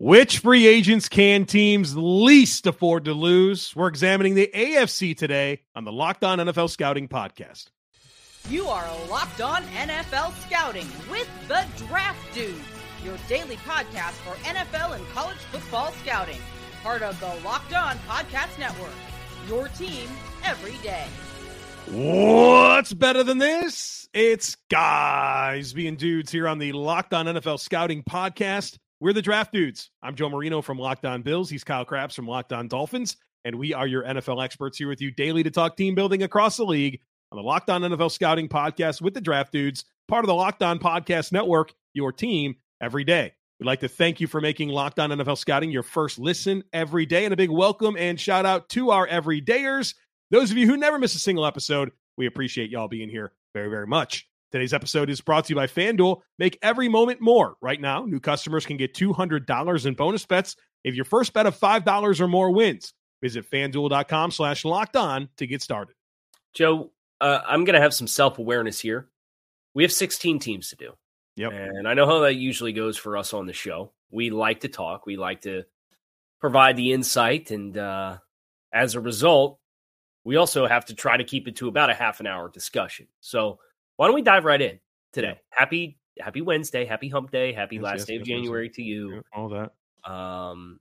Which free agents can teams least afford to lose? We're examining the AFC today on the Locked On NFL Scouting podcast. You are Locked On NFL Scouting with the Draft Dudes, your daily podcast for NFL and college football scouting. Part of the Locked On Podcast Network, your team every day. What's better than this? It's guys being dudes here on the Locked On NFL Scouting podcast. We're the Draft Dudes. I'm Joe Marino from Locked On Bills. He's Kyle Crabbs from Locked On Dolphins. And we are your NFL experts here with you daily to talk team building across the league on the Locked On NFL Scouting podcast with the Draft Dudes, part of the Locked On Podcast Network, your team every day. We'd like to thank you for making Locked On NFL Scouting your first listen every day. And a big welcome and shout out to our everydayers. Those of you who never miss a single episode, we appreciate y'all being here very, very much. Today's episode is brought to you by FanDuel. Make every moment more. Right now, new customers can get $200 in bonus bets if your first bet of $5 or more wins. Visit fanduel.com slash locked on to get started. Joe, uh, I'm going to have some self awareness here. We have 16 teams to do. Yep. And I know how that usually goes for us on the show. We like to talk, we like to provide the insight. And uh, as a result, we also have to try to keep it to about a half an hour discussion. So, why don't we dive right in today? Yeah. Happy Happy Wednesday, Happy Hump Day, Happy yes, last yes, day of yes, January to you. all that. Um,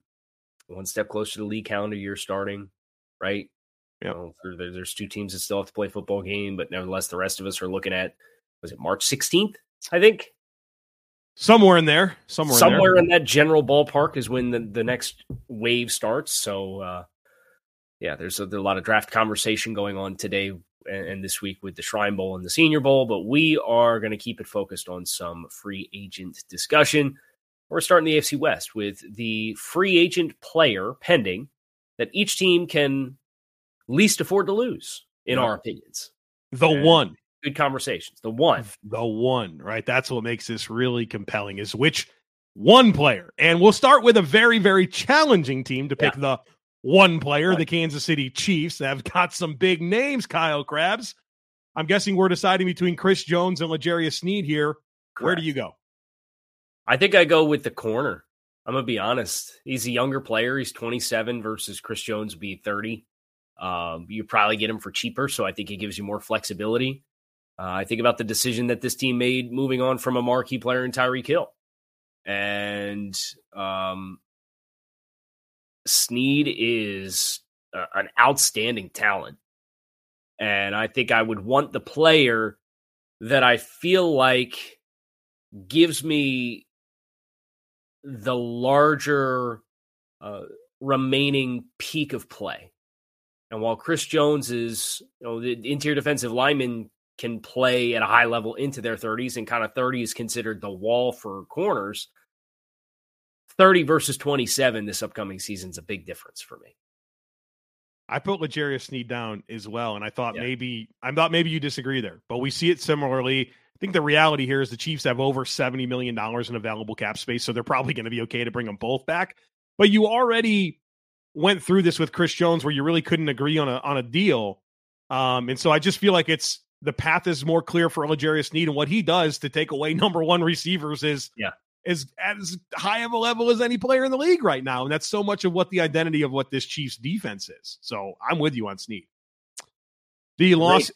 one step closer to the league calendar year starting, right? Yeah. You know, there, there's two teams that still have to play football game, but nevertheless, the rest of us are looking at was it March 16th? I think somewhere in there, somewhere, somewhere in, in, that general ballpark is when the, the next wave starts. So, uh, yeah, there's a, there's a lot of draft conversation going on today and, this week with the Shrine Bowl and the Senior Bowl, but we are going to keep it focused on some free agent discussion. We're starting the AFC West with the free agent player pending that each team can least afford to lose, in our opinions. The and one. Good conversations. The one. The one, right? That's what makes this really compelling is which one player. And we'll start with a very, very challenging team to pick yeah. the one player, the Kansas City Chiefs, have got some big names, Kyle Crabbs. I'm guessing we're deciding between Chris Jones and L'Jarius Sneed here. Correct. Where do you go? I think I go with the corner. I'm gonna be honest. He's a younger player. He's 27 versus Chris Jones would be 30. Um, you probably get him for cheaper, so I think it gives you more flexibility. Uh, I think about the decision that this team made moving on from a marquee player in Tyreek Hill, and um, Sneed is a, an outstanding talent. And I think I would want the player that I feel like gives me the larger uh, remaining peak of play. And while Chris Jones is, you know, the interior defensive lineman can play at a high level into their 30s, and kind of 30 is considered the wall for corners. 30 versus 27 this upcoming season is a big difference for me. I put L'Jarius Sneed down as well, and I thought yeah. maybe I thought maybe you disagree there, but we see it similarly. I think the reality here is the Chiefs have over seventy million dollars in available cap space, so they're probably going to be okay to bring them both back. But you already went through this with Chris Jones, where you really couldn't agree on a on a deal, um, and so I just feel like it's the path is more clear for L'Jarius Sneed, and what he does to take away number one receivers is yeah is as high of a level as any player in the league right now. And that's so much of what the identity of what this Chiefs defense is. So I'm with you on Sneed. The loss.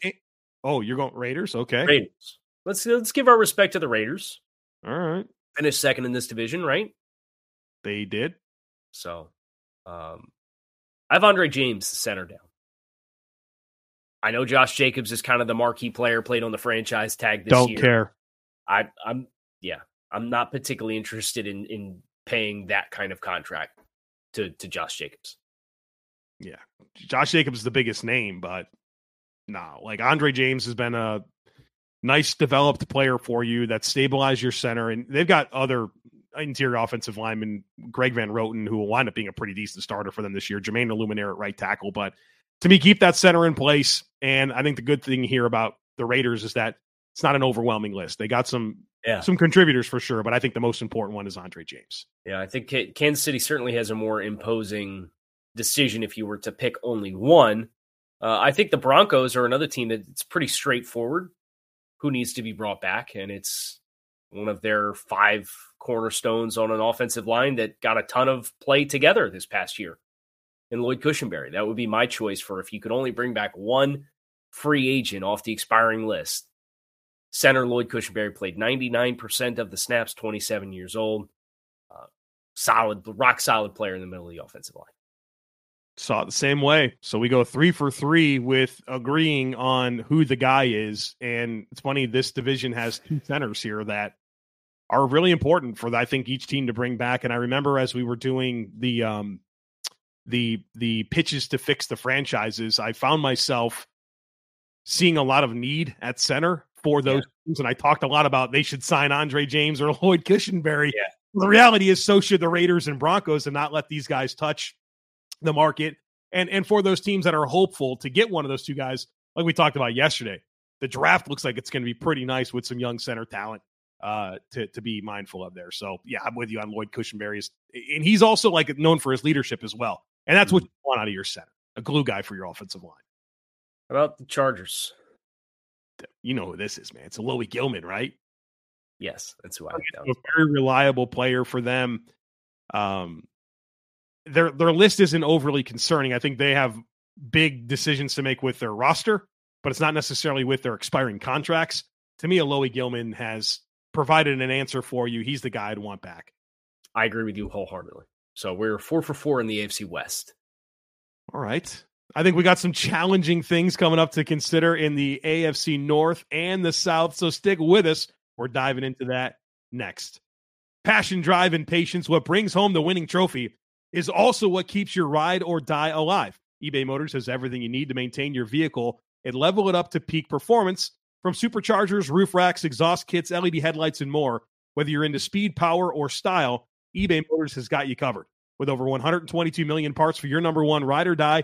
Oh, you're going Raiders? Okay. Raiders. Let's let's give our respect to the Raiders. All right. Finished second in this division, right? They did. So um I have Andre James the center down. I know Josh Jacobs is kind of the marquee player, played on the franchise tag this Don't year. Don't care. I I'm yeah, I'm not particularly interested in in paying that kind of contract to to Josh Jacobs. Yeah, Josh Jacobs is the biggest name, but no, like Andre James has been a nice developed player for you that stabilized your center, and they've got other interior offensive lineman, Greg Van Roten, who will wind up being a pretty decent starter for them this year. Jermaine Eluemunor at right tackle. But to me, keep that center in place. And I think the good thing here about the Raiders is that it's not an overwhelming list. They got some yeah. some contributors for sure, but I think the most important one is Andre James. Yeah, I think Kansas City certainly has a more imposing decision if you were to pick only one. Uh, I think the Broncos are another team that's pretty straightforward. Who needs to be brought back, and it's one of their five cornerstones on an offensive line that got a ton of play together this past year. And Lloyd Cushenberry, that would be my choice for if you could only bring back one free agent off the expiring list. Center Lloyd Cushenberry played 99% of the snaps, 27 years old. Uh, solid, rock solid player in the middle of the offensive line. Saw it the same way. So we go three for three with agreeing on who the guy is. And it's funny, this division has two centers here that are really important for I think each team to bring back. And I remember as we were doing the um the the pitches to fix the franchises, I found myself seeing a lot of need at center for those yeah. teams. And I talked a lot about they should sign Andre James or Lloyd Cushenberry. Yeah. The reality is, so should the Raiders and Broncos, and not let these guys touch the market. And and for those teams that are hopeful to get one of those two guys, like we talked about yesterday, the draft looks like it's going to be pretty nice with some young center talent uh, to to be mindful of there. So yeah, I'm with you on Lloyd Cushenberry, and he's also like known for his leadership as well, and that's what mm-hmm. you want out of your center, a glue guy for your offensive line. How about the Chargers? You know who this is, man. It's Alohi Gilman, right? Yes, that's who I. A very reliable player for them. Um, their their list isn't overly concerning. I think they have big decisions to make with their roster, but it's not necessarily with their expiring contracts. To me, Alohi Gilman has provided an answer for you. He's the guy I'd want back. I agree with you wholeheartedly. So we're four for four in the AFC West. All right. I think we got some challenging things coming up to consider in the AFC North and the South. So stick with us. We're diving into that next. Passion, drive, and patience, what brings home the winning trophy, is also what keeps your ride or die alive. eBay Motors has everything you need to maintain your vehicle and level it up to peak performance from superchargers, roof racks, exhaust kits, LED headlights, and more. Whether you're into speed, power, or style, eBay Motors has got you covered. With over 122 million parts for your number one ride or die,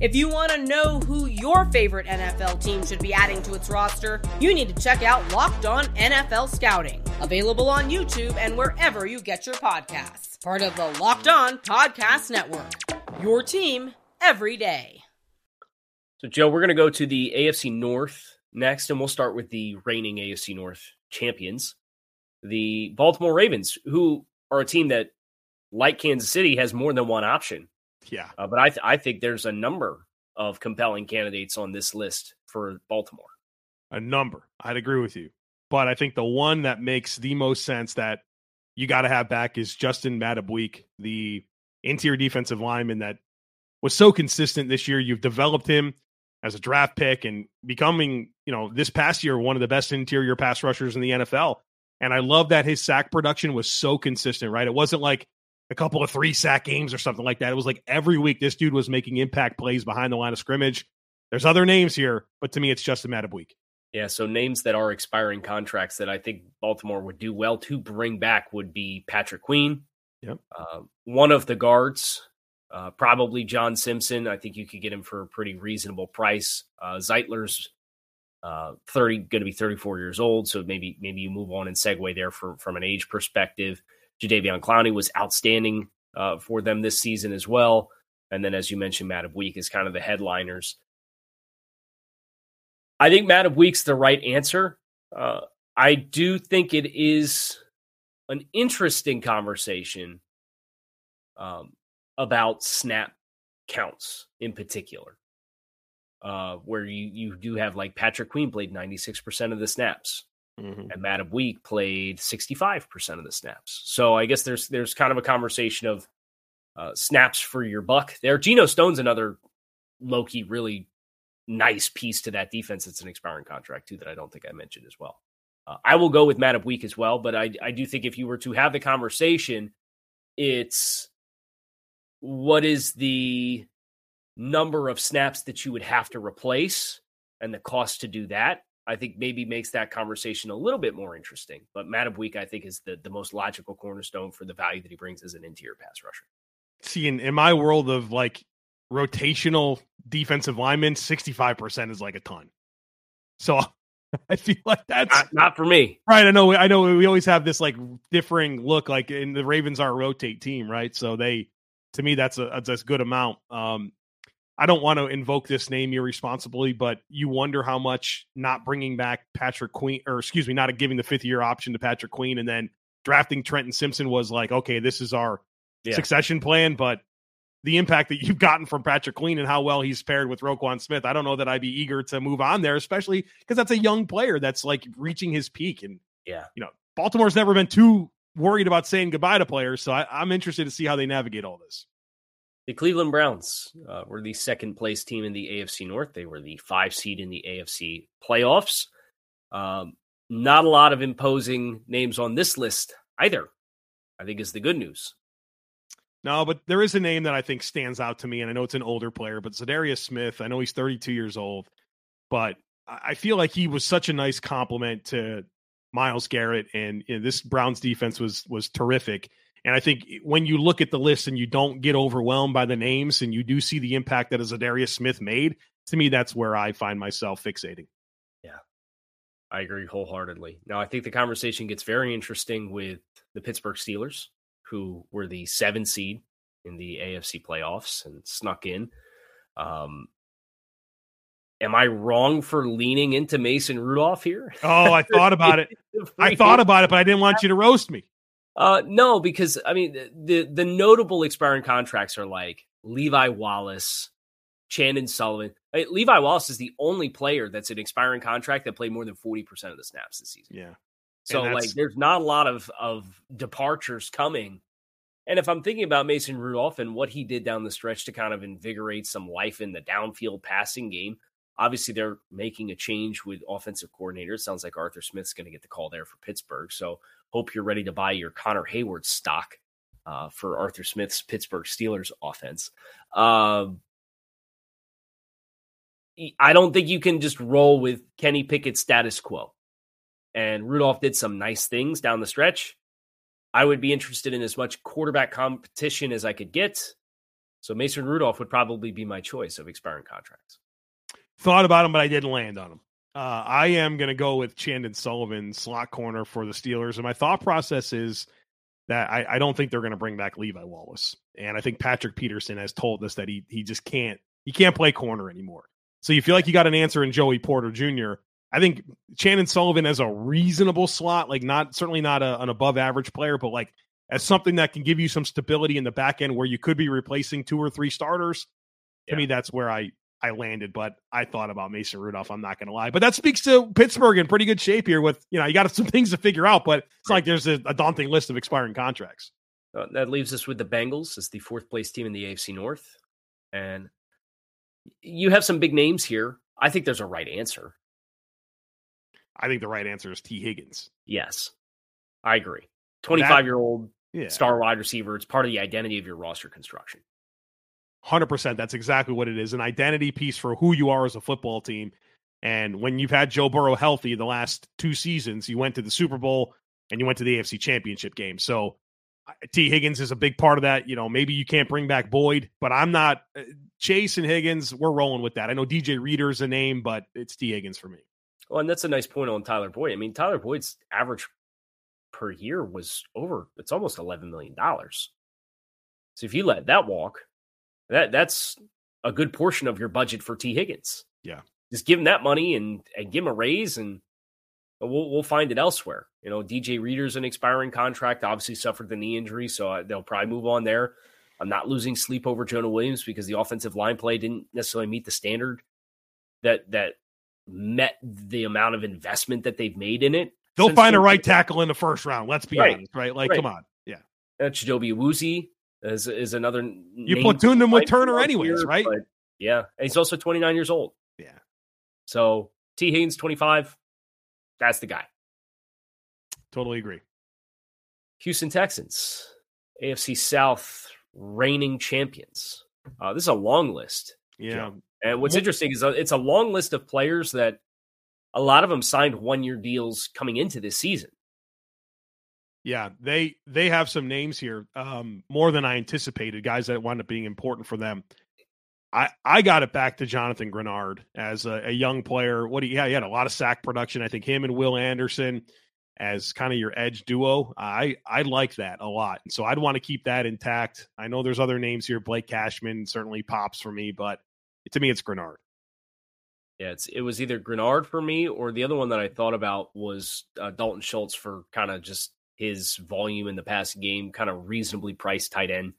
If you want to know who your favorite NFL team should be adding to its roster, you need to check out Locked On NFL Scouting, available on YouTube and wherever you get your podcasts. Part of the Locked On Podcast Network. Your team every day. So, Joe, we're going to go to the AFC North next, and we'll start with the reigning AFC North champions, the Baltimore Ravens, who are a team that, like Kansas City, has more than one option. Yeah. Uh, but I, th- I think there's a number of compelling candidates on this list for Baltimore. A number. I'd agree with you. But I think the one that makes the most sense that you got to have back is Justin Madubuike, the interior defensive lineman that was so consistent this year. You've developed him as a draft pick and becoming, you know, this past year one of the best interior pass rushers in the NFL. And I love that his sack production was so consistent, right? It wasn't like a couple of three sack games or something like that. It was like every week this dude was making impact plays behind the line of scrimmage. There's other names here, but to me, it's Justin Madubuike. Yeah, so names that are expiring contracts that I think Baltimore would do well to bring back would be Patrick Queen. Yep. Uh, one of the guards uh, probably John Simpson. I think you could get him for a pretty reasonable price. Uh, Zeitler's uh, 30, going to be 34 years old. So maybe maybe you move on and segue there for, from an age perspective. Jadeveon Clowney was outstanding uh, for them this season as well. And then, as you mentioned, Madubuike is kind of the headliners. I think Madubuike's the right answer. Uh, I do think it is an interesting conversation um, about snap counts in particular, uh, where you you do have like Patrick Queen played ninety six percent of the snaps, Mhm. and Madubuike played sixty five percent of the snaps. So I guess there's there's kind of a conversation of uh, snaps for your buck there. Geno Stone's another Loki really nice piece to that defense. It's an expiring contract too that I don't think I mentioned as well. Uh, I will go with Madubuike as well, but I I do think if you were to have the conversation, it's what is the number of snaps that you would have to replace and the cost to do that. I think maybe makes that conversation a little bit more interesting. But Madubuike, I think, is the, the most logical cornerstone for the value that he brings as an interior pass rusher. See, in, in my world of like rotational defensive linemen, 65% is like a ton. So I feel like that's Not, not for me. right. I know, I know we always have this like differing look, like in the Ravens are a rotate team, right? So they, to me, that's a, that's a good amount. Um, I don't want to invoke this name irresponsibly, but you wonder how much not bringing back Patrick Queen, or excuse me, not giving the fifth year option to Patrick Queen and then drafting Trenton Simpson was like, okay, this is our Yeah. succession plan, but the impact that you've gotten from Patrick Queen and how well he's paired with Roquan Smith, I don't know that I'd be eager to move on there, especially because that's a young player that's like reaching his peak. And, Yeah. you know, Baltimore's never been too worried about saying goodbye to players. So I, I'm interested to see how they navigate all this. The Cleveland Browns uh, were the second place team in the AFC North. They were the five seed in the AFC playoffs. Um, not a lot of imposing names on this list either, I think is the good news. No, but there is a name that I think stands out to me, and I know it's an older player, but Za'Darius Smith. I know he's 32 years old, but I feel like he was such a nice compliment to Myles Garrett, and you know, this Browns defense was was terrific. And I think when you look at the list and you don't get overwhelmed by the names, and you do see the impact that a Za'Darius Smith made, to me, that's where I find myself fixating. Yeah, I agree wholeheartedly. Now, I think the conversation gets very interesting with the Pittsburgh Steelers, who were the seven seed in the AFC playoffs and snuck in. Um, am I wrong for leaning into Mason Rudolph here? Oh, I thought about it. I thought about it, but I didn't want you to roast me. Uh, no, because I mean the, the the notable expiring contracts are like Levi Wallace, Chandon Sullivan. I mean, Levi Wallace is the only player that's an expiring contract that played more than forty percent of the snaps this season. Yeah. So like, there's not a lot of of departures coming. And if I'm thinking about Mason Rudolph and what he did down the stretch to kind of invigorate some life in the downfield passing game, obviously they're making a change with offensive coordinator. It sounds like Arthur Smith's going to get the call there for Pittsburgh. So hope you're ready to buy your Connor Heyward stock uh, for Arthur Smith's Pittsburgh Steelers offense. Um, I don't think you can just roll with Kenny Pickett's status quo. And Rudolph did some nice things down the stretch. I would be interested in as much quarterback competition as I could get. So Mason Rudolph would probably be my choice of expiring contracts. Thought about him, but I didn't land on him. Uh, I am going to go with Chandon Sullivan, slot corner for the Steelers. And my thought process is that I, I don't think they're going to bring back Levi Wallace. And I think Patrick Peterson has told us that he he just can't he can't play corner anymore. So you feel like you got an answer in Joey Porter Jr. I think Chandon Sullivan as a reasonable slot, like not certainly not a, an above average player, but like as something that can give you some stability in the back end where you could be replacing two or three starters. To Yeah. me, that's where I I landed, but I thought about Mason Rudolph. I'm not going to lie, but that speaks to Pittsburgh in pretty good shape here. With you know, you got some things to figure out, but it's like there's a, a daunting list of expiring contracts. Uh, that leaves us with the Bengals as the fourth place team in the AFC North. And you have some big names here. I think there's a right answer. I think the right answer is Tee Higgins. Yes, I agree. 25 year old Yeah, star wide receiver. It's part of the identity of your roster construction. Hundred percent. That's exactly what it is. An identity piece for who you are as a football team. And when you've had Joe Burrow healthy the last two seasons, you went to the Super Bowl and you went to the AFC Championship game. So Tee Higgins is a big part of that. You know, maybe you can't bring back Boyd, but I'm not. uh, Chase and Higgins, we're rolling with that. I know DJ Reader's a name, but it's Tee Higgins for me. Well, and that's a nice point on Tyler Boyd. I mean, Tyler Boyd's average per year was over, it's almost $11 million. So if you let that walk, that that's a good portion of your budget for Tee Higgins. Yeah. Just give him that money and, and give him a raise and we'll we'll find it elsewhere. You know, DJ Reader's an expiring contract. Obviously, suffered the knee injury, so they'll probably move on there. I'm not losing sleep over Jonah Williams because the offensive line play didn't necessarily meet the standard that that met the amount of investment that they've made in it. They'll find a right tackle in the first round. Let's be right. honest, right? Like, right. come on, yeah. Uh, Chidobe Awuzie is is another. You platooned him with Turner, anyways, here, right? Yeah, and he's also 29 years old. Yeah. So Tee Higgins, 25. That's the guy. Totally agree. Houston Texans, AFC South reigning champions. Uh, this is a long list. Yeah. And what's interesting is uh, it's a long list of players that a lot of them signed one year deals coming into this season. Yeah, they they have some names here, um, more than I anticipated. Guys that wound up being important for them. I I got it back to Jonathan Greenard as a, a young player. What he yeah he had a lot of sack production. I think him and Will Anderson as kind of your edge duo. I I like that a lot. and So I'd want to keep that intact. I know there's other names here. Blake Cashman certainly pops for me, but to me it's Greenard. Yeah, it's it was either Greenard for me or the other one that I thought about was uh, Dalton Schultz for kind of just his volume in the past game, kind of reasonably priced tight end,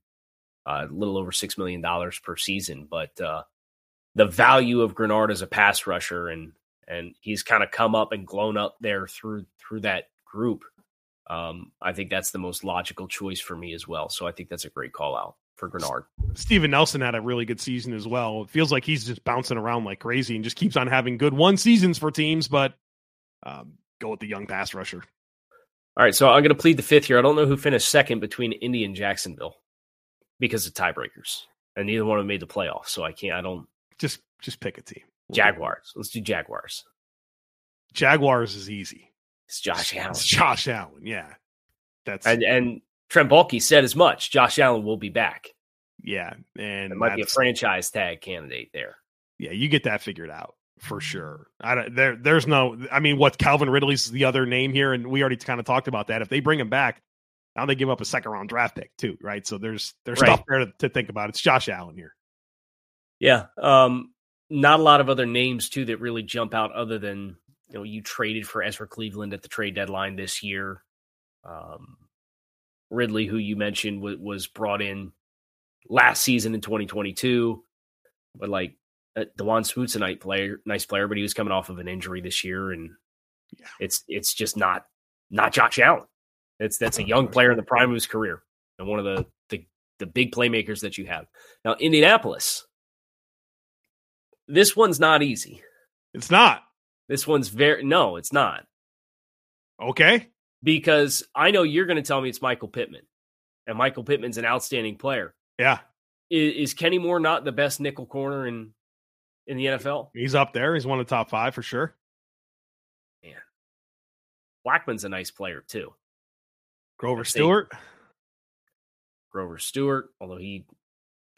uh, a little over six million dollars per season. But uh, the value of Greenard as a pass rusher and and he's kind of come up and grown up there through through that group. Um, I think that's the most logical choice for me as well. So I think that's a great call out for Greenard. Steven Nelson had a really good season as well. It feels like he's just bouncing around like crazy and just keeps on having good one seasons for teams, but um, go with the young pass rusher. All right, so I'm going to plead the fifth here. I don't know who finished second between Indy and Jacksonville because of tiebreakers, and neither one of them made the playoffs. So I can't. I don't. Just just pick a team. Jaguars. Let's do Jaguars. Jaguars is easy. It's Josh Allen. It's Josh Allen. Yeah, that's and and Trent Baalke said as much. Josh Allen will be back. Yeah, and it might be a franchise tag candidate there. Yeah, you get that figured out for sure. I don't, there, there's no. I mean, what Calvin Ridley's the other name here, and we already kind of talked about that. If they bring him back, now they give up a second round draft pick too, right? So there's there's right. stuff there to, to, think about. It's Josh Allen here. Yeah, um, not a lot of other names too that really jump out other than you know you traded for Ezra Cleveland at the trade deadline this year. Um, Ridley, who you mentioned, w- was brought in last season in 2022, but like uh, Dawuane Smoot's a nice player, nice player, but he was coming off of an injury this year, and yeah. it's it's just not not Josh Allen. It's that's a young player in the prime of his career and one of the the, the big playmakers that you have now. Indianapolis, this one's not easy. It's not. This one's very no, it's not. Okay. Because I know you're going to tell me it's Michael Pittman, and Michael Pittman's an outstanding player. Yeah. Is, is Kenny Moore not the best nickel corner in in the NFL? He's up there. He's one of the top five for sure. Man, Blackmon's a nice player too. Grover Stewart. Grover Stewart, although he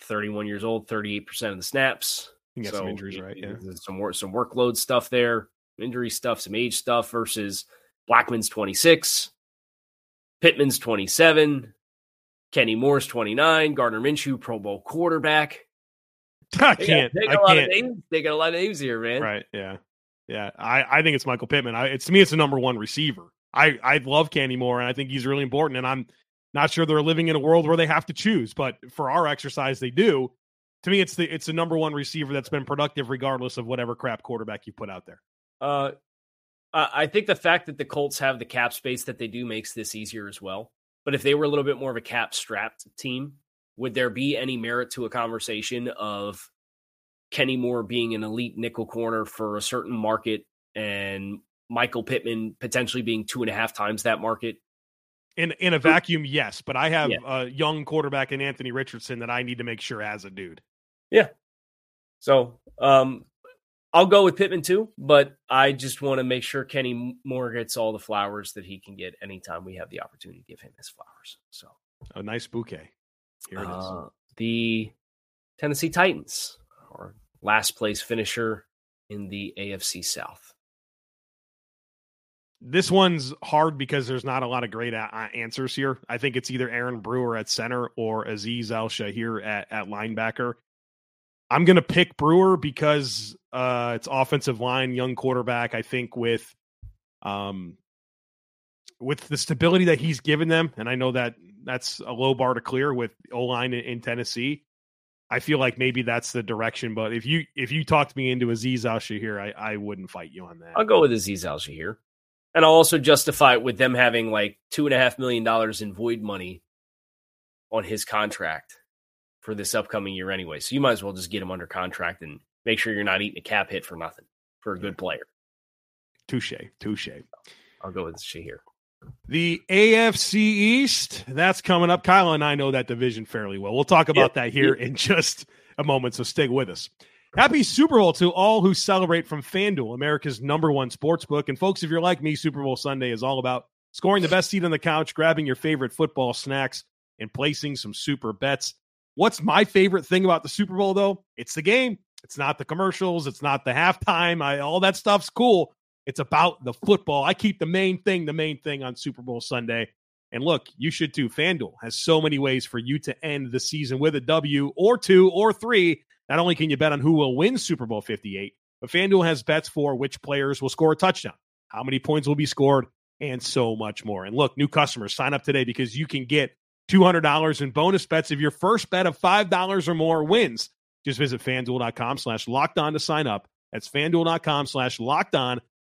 31 years old, 38% of the snaps. He got so some injuries, right? Yeah. Some work, some workload stuff there, injury stuff, some age stuff versus Blackmon's 26, Pittman's 27, Kenny Moore's 29, Gardner Minshew, Pro Bowl quarterback. I can't. They got, I can't. Names, they got a lot of names here, man. Right. Yeah. Yeah. I, I think it's Michael Pittman. I, it's to me, it's the number one receiver. I, I love Kenny Moore and I think he's really important. And I'm not sure they're living in a world where they have to choose, but for our exercise, they do to me, it's the it's the number one receiver that's been productive regardless of whatever crap quarterback you put out there. Uh, I think the fact that the Colts have the cap space that they do makes this easier as well. But if they were a little bit more of a cap strapped team, would there be any merit to a conversation of Kenny Moore being an elite nickel corner for a certain market and Michael Pittman potentially being two and a half times that market? In in a vacuum, yes, but I have yeah. a young quarterback in Anthony Richardson that I need to make sure has a dude. Yeah. So um, I'll go with Pittman too, but I just want to make sure Kenny Moore gets all the flowers that he can get anytime we have the opportunity to give him his flowers. So a nice bouquet. Here it is. Uh, the Tennessee Titans, our last place finisher in the AFC South. This one's hard because there's not a lot of great a- answers here. I think it's either Aaron Brewer at center or Azeez Al-Shaair at, at linebacker. I'm going to pick Brewer because uh, it's offensive line, young quarterback. I think with Um, with the stability that he's given them, and I know that that's a low bar to clear with O line in, in, Tennessee. I feel like maybe that's the direction. But if you if you talked me into Azeez Al Shaair, I, I wouldn't fight you on that. I'll go with Azeez Al Shaair. And I'll also justify it with them having like two and a half million dollars in void money on his contract for this upcoming year anyway. So you might as well just get him under contract and make sure you're not eating a cap hit for nothing for a good player. Touche, touche. I'll go with Shaair. The AFC East, that's coming up. Kyle and I know that division fairly well. We'll talk about that here in just a moment, so stick with us. Happy Super Bowl to all who celebrate from FanDuel, America's number one sports book. And folks, if you're like me, Super Bowl Sunday is all about scoring the best seat on the couch, grabbing your favorite football snacks, and placing some super bets. What's my favorite thing about the Super Bowl, though? It's the game. It's not the commercials. It's not the halftime. I, all that stuff's cool. It's about the football. I keep the main thing the main thing on Super Bowl Sunday. And look, you should too. FanDuel has so many ways for you to end the season with a W or two or three. Not only can you bet on who will win Super Bowl 58, but FanDuel has bets for which players will score a touchdown, how many points will be scored, and so much more. And look, new customers, sign up today because you can get $200 in bonus bets if your first bet of $5 or more wins. Just visit fanduel.com slash locked on to sign up. That's fanduel.com slash locked on.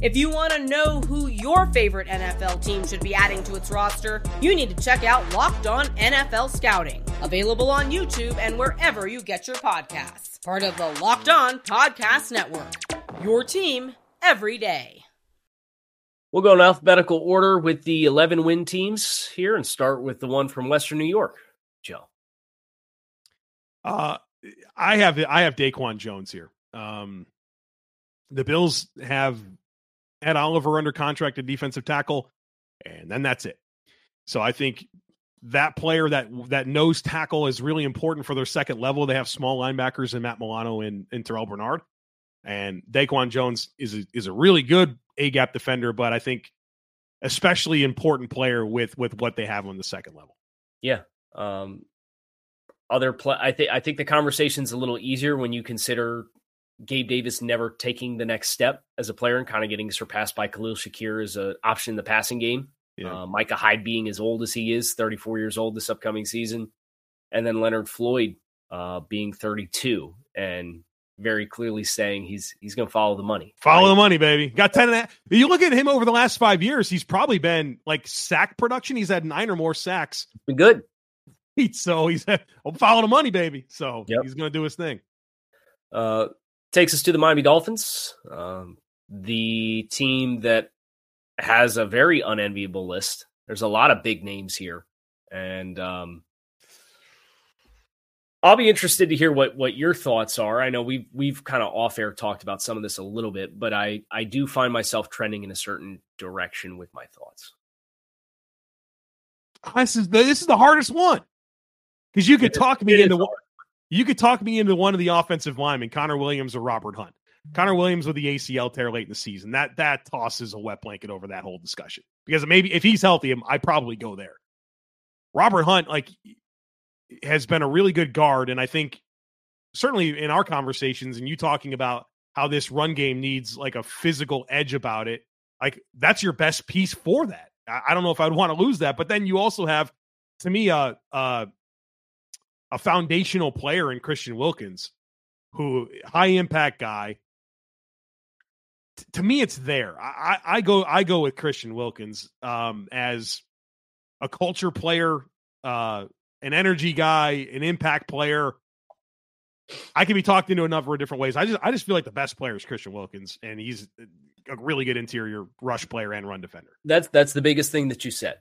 If you want to know who your favorite NFL team should be adding to its roster, you need to check out Locked On NFL Scouting, available on YouTube and wherever you get your podcasts. Part of the Locked On Podcast Network. Your team every day. We'll go in alphabetical order with the 11 win teams here and start with the one from Western New York. Joe. Uh, I have I have Daquan Jones here. Um, the Bills have Ed Oliver under contract at defensive tackle, and then that's it. So I think that player that that nose tackle is really important for their second level. They have small linebackers in Matt Milano and, and Terrel Bernard, and Daquan Jones is a, is a really good A gap defender, but I think especially important player with with what they have on the second level. Yeah. Um, other play, I think I think the conversation's a little easier when you consider Gabe Davis never taking the next step as a player and kind of getting surpassed by Khalil Shakir as an option in the passing game. Yeah. Uh, Micah Hyde being as old as he is, 34 years old this upcoming season. And then Leonard Floyd uh, being 32 and very clearly saying he's he's going to follow the money. Follow right? the money, baby. Got 10 and a half. You look at him over the last five years, he's probably been like sack production. He's had nine or more sacks. Been good. So he's following the money, baby. So yep. he's going to do his thing. Uh, takes us to the Miami Dolphins, um, the team that has a very unenviable list. There's a lot of big names here, and um, I'll be interested to hear what what your thoughts are. I know we've we've kind of off air talked about some of this a little bit, but I I do find myself trending in a certain direction with my thoughts. This is the, this is the hardest one because you could talk me into. You could talk me into one of the offensive linemen, Connor Williams or Robert Hunt. Connor Williams with the ACL tear late in the season. That that tosses a wet blanket over that whole discussion. Because maybe if he's healthy, I probably go there. Robert Hunt, like, has been a really good guard, and I think certainly in our conversations and you talking about how this run game needs like a physical edge about it, like that's your best piece for that. I, I don't know if I'd want to lose that, but then you also have, to me, uh, uh, a foundational player in Christian Wilkins, who high impact guy. T- to me, it's there. I, I go I go with Christian Wilkins um, as a culture player, uh, an energy guy, an impact player. I can be talked into a number of different ways. I just I just feel like the best player is Christian Wilkins, and he's a really good interior rush player and run defender. That's that's the biggest thing that you said.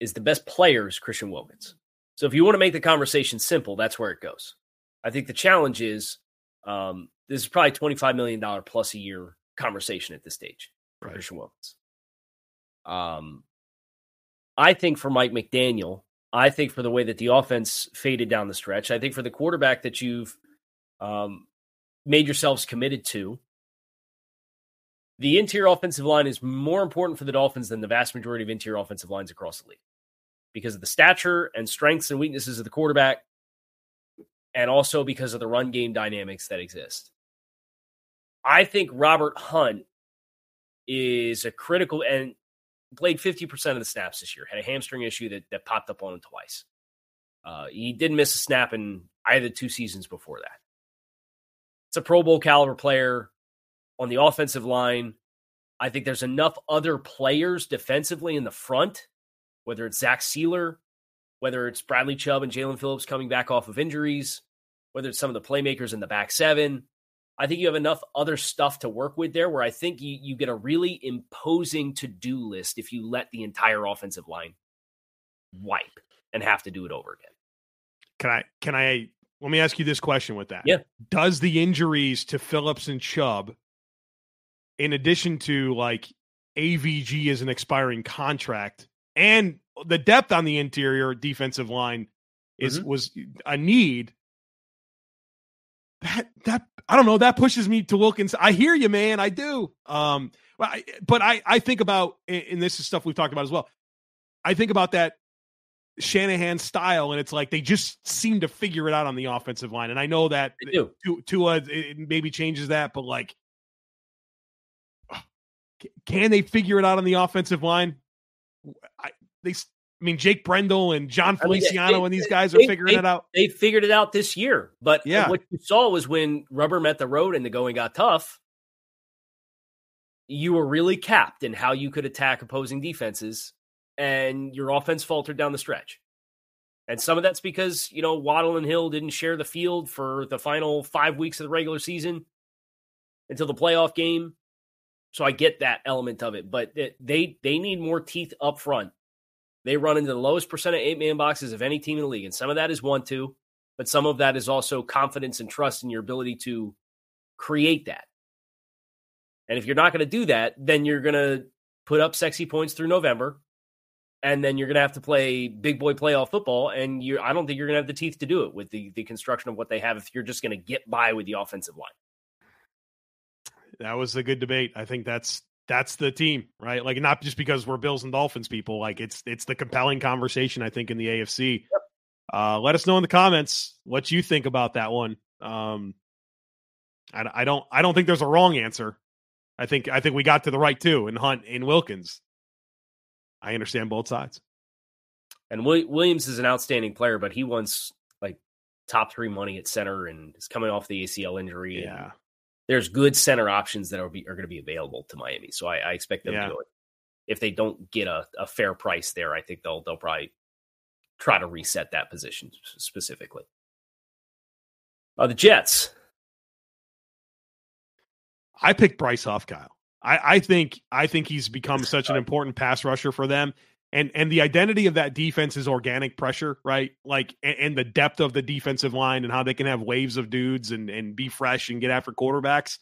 Is the best player is Christian Wilkins. So if you want to make the conversation simple, that's where it goes. I think the challenge is um, this is probably $25 million plus a year conversation at this stage for right. Christian Wilkins. Um, I think for Mike McDaniel, I think for the way that the offense faded down the stretch, I think for the quarterback that you've um, made yourselves committed to, the interior offensive line is more important for the Dolphins than the vast majority of interior offensive lines across the league because of the stature and strengths and weaknesses of the quarterback, and also because of the run game dynamics that exist. I think Robert Hunt is a critical and played 50% of the snaps this year, had a hamstring issue that, that popped up on him twice. Uh, he didn't miss a snap in either two seasons before that. It's a Pro Bowl caliber player on the offensive line. I think there's enough other players defensively in the front, whether it's Zach Sieler, whether it's Bradley Chubb and Jaelan Phillips coming back off of injuries, whether it's some of the playmakers in the back seven. I think you have enough other stuff to work with there where I think you, you get a really imposing to do list if you let the entire offensive line wipe and have to do it over again. Can I, can I, let me ask you this question with that. Yeah. Does the injuries to Phillips and Chubb, in addition to like AVG as an expiring contract and the depth on the interior defensive line is mm-hmm. was a need that that I don't know that pushes me to Wilkins. I hear you, man. I do. Um, but I, but I I think about and this is stuff we've talked about as well. I think about that Shanahan style, and it's like they just seem to figure it out on the offensive line. And I know that Tua it maybe changes that, but like, can they figure it out on the offensive line? I, they I mean, Jake Brendel and Jon Feliciano I mean, they, and these guys are they, figuring they, it out. They figured it out this year. But uh, yeah. what you saw was when rubber met the road and the going got tough, you were really capped in how you could attack opposing defenses, and your offense faltered down the stretch. And some of that's because, you know, Waddle and Hill didn't share the field for the final five weeks of the regular season until the playoff game. So I get that element of it, but they they need more teeth up front they run into the lowest percent of eight man boxes of any team in the league. And some of that is one, two, but some of that is also confidence and trust in your ability to create that. And if you're not going to do that, then you're going to put up sexy points through November. And then you're going to have to play big boy playoff football. And you I don't think you're going to have the teeth to do it with the, the construction of what they have if you're just going to get by with the offensive line. That was a good debate. I think that's that's the team, right? Like not just because we're Bills and Dolphins people. Like it's it's the compelling conversation I think in the AFC. Yep. Uh, let us know in the comments what you think about that one. Um, I, I don't I don't think there's a wrong answer. I think I think we got to the right two in Hunt in Wilkins. I understand both sides. And Williams is an outstanding player, but he wants like top three money at center and is coming off the ACL injury. Yeah there's good center options that are be, are going to be available to Miami. So I, I expect them yeah. to do it. If they don't get a, a fair price there, I think they'll they'll probably try to reset that position specifically. Uh, the Jets. I picked Bryce Huff, Kyle. I, I think I think he's become such an important pass rusher for them and and the identity of that defense is organic pressure, right? Like and, and, the depth of the defensive line and how they can have waves of dudes and and be fresh and get after quarterbacks.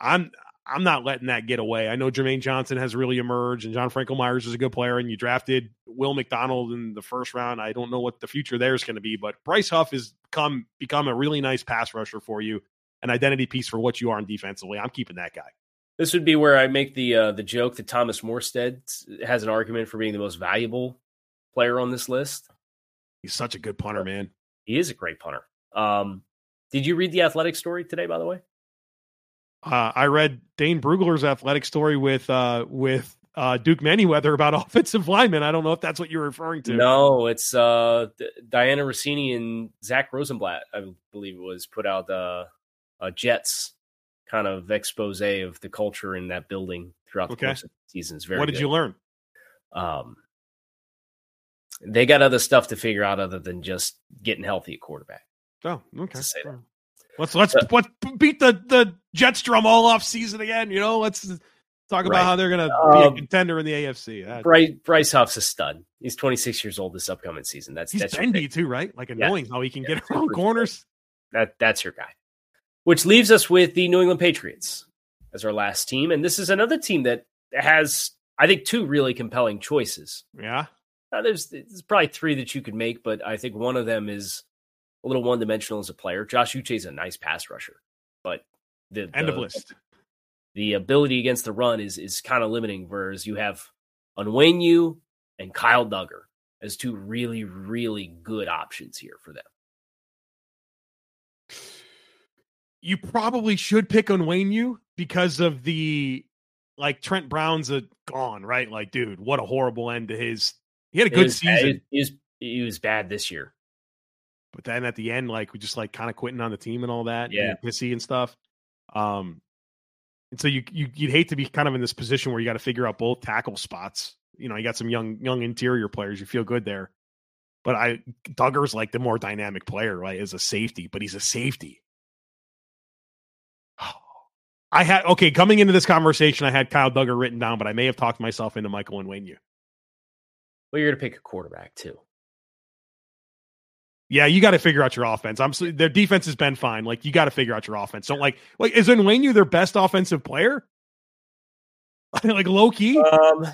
I'm I'm not letting that get away. I know Jermaine Johnson has really emerged, and John Franklin Myers is a good player, and you drafted Will McDonald in the first round. I don't know what the future there is going to be, but Bryce Huff has come become a really nice pass rusher for you, an identity piece for what you are defensively. I'm keeping that guy. This would be where I make the uh, the joke that Thomas Morstead has an argument for being the most valuable player on this list. He's such a good punter, man. He is a great punter. Um, did you read the athletic story today, by the way? Uh, I read Dane Brugler's athletic story with uh, with uh, Duke Manyweather about offensive linemen. I don't know if that's what you're referring to. No, it's uh, Dianna Russini and Zach Rosenblatt, I believe it was, put out uh, uh, Jets kind of expose of the culture in that building throughout the okay. course of the season. very what did good. you learn? Um, they got other stuff to figure out other than just getting healthy at quarterback. Oh, okay. Let's let's uh, let's beat the the Jets drum all off season again. You know, let's talk about right. how they're going to um, be a um, contender in the AFC. Bryce, Bryce Huff's a stud. He's 26 years old this upcoming season. That's he's that's bendy too, right? Like annoying yeah. how he can yeah, get around corners. That that's your guy which leaves us with the New England Patriots as our last team. And this is another team that has I think two really compelling choices. Yeah. Uh, there's, there's probably three that you could make, but I think one of them is a little one dimensional as a player. Josh Uche is a nice pass rusher, but the End the, of list. the ability against the run is is kind of limiting. Whereas you have Onwenu and Kyle Dugger as two really really good options here for them. You probably should pick Onwenu because of the like Trent Brown's a gone, right? Like, dude, what a horrible end to his. He had a good was season, He was, he was bad this year. but then at the end, like, we just like kind of quitting on the team and all that, Yeah. being pissy and stuff. Um, and so you, you you'd hate to be kind of in this position where you got to figure out both tackle spots. You know, you got some young young interior players. You feel good there, but I Dugger's like the more dynamic player, right? As a safety, but he's a safety. I had okay coming into this conversation. I had Kyle Dugger written down, but I may have talked myself into Michael Onwenu. You, Well, you're going to pick a quarterback too. yeah, you got to figure out your offense. I'm their defense has been fine. Like you got to figure out your offense. Don't like like is Wayne their best offensive player? like low key, Um,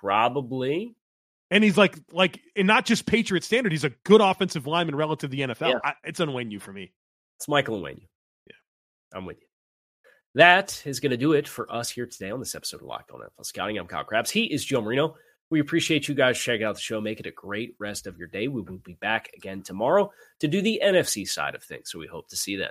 probably. and he's like like and not just Patriot standard. He's a good offensive lineman relative to the NFL. Yeah. I, it's you for me. It's Michael Onwenu. Yeah. I'm with you. That is going to do it for us here today on this episode of Locked On NFL Scouting. I'm Kyle Crabbs. He is Joe Marino. We appreciate you guys checking out the show. Make it a great rest of your day. We will be back again tomorrow to do the NFC side of things. So we hope to see you then.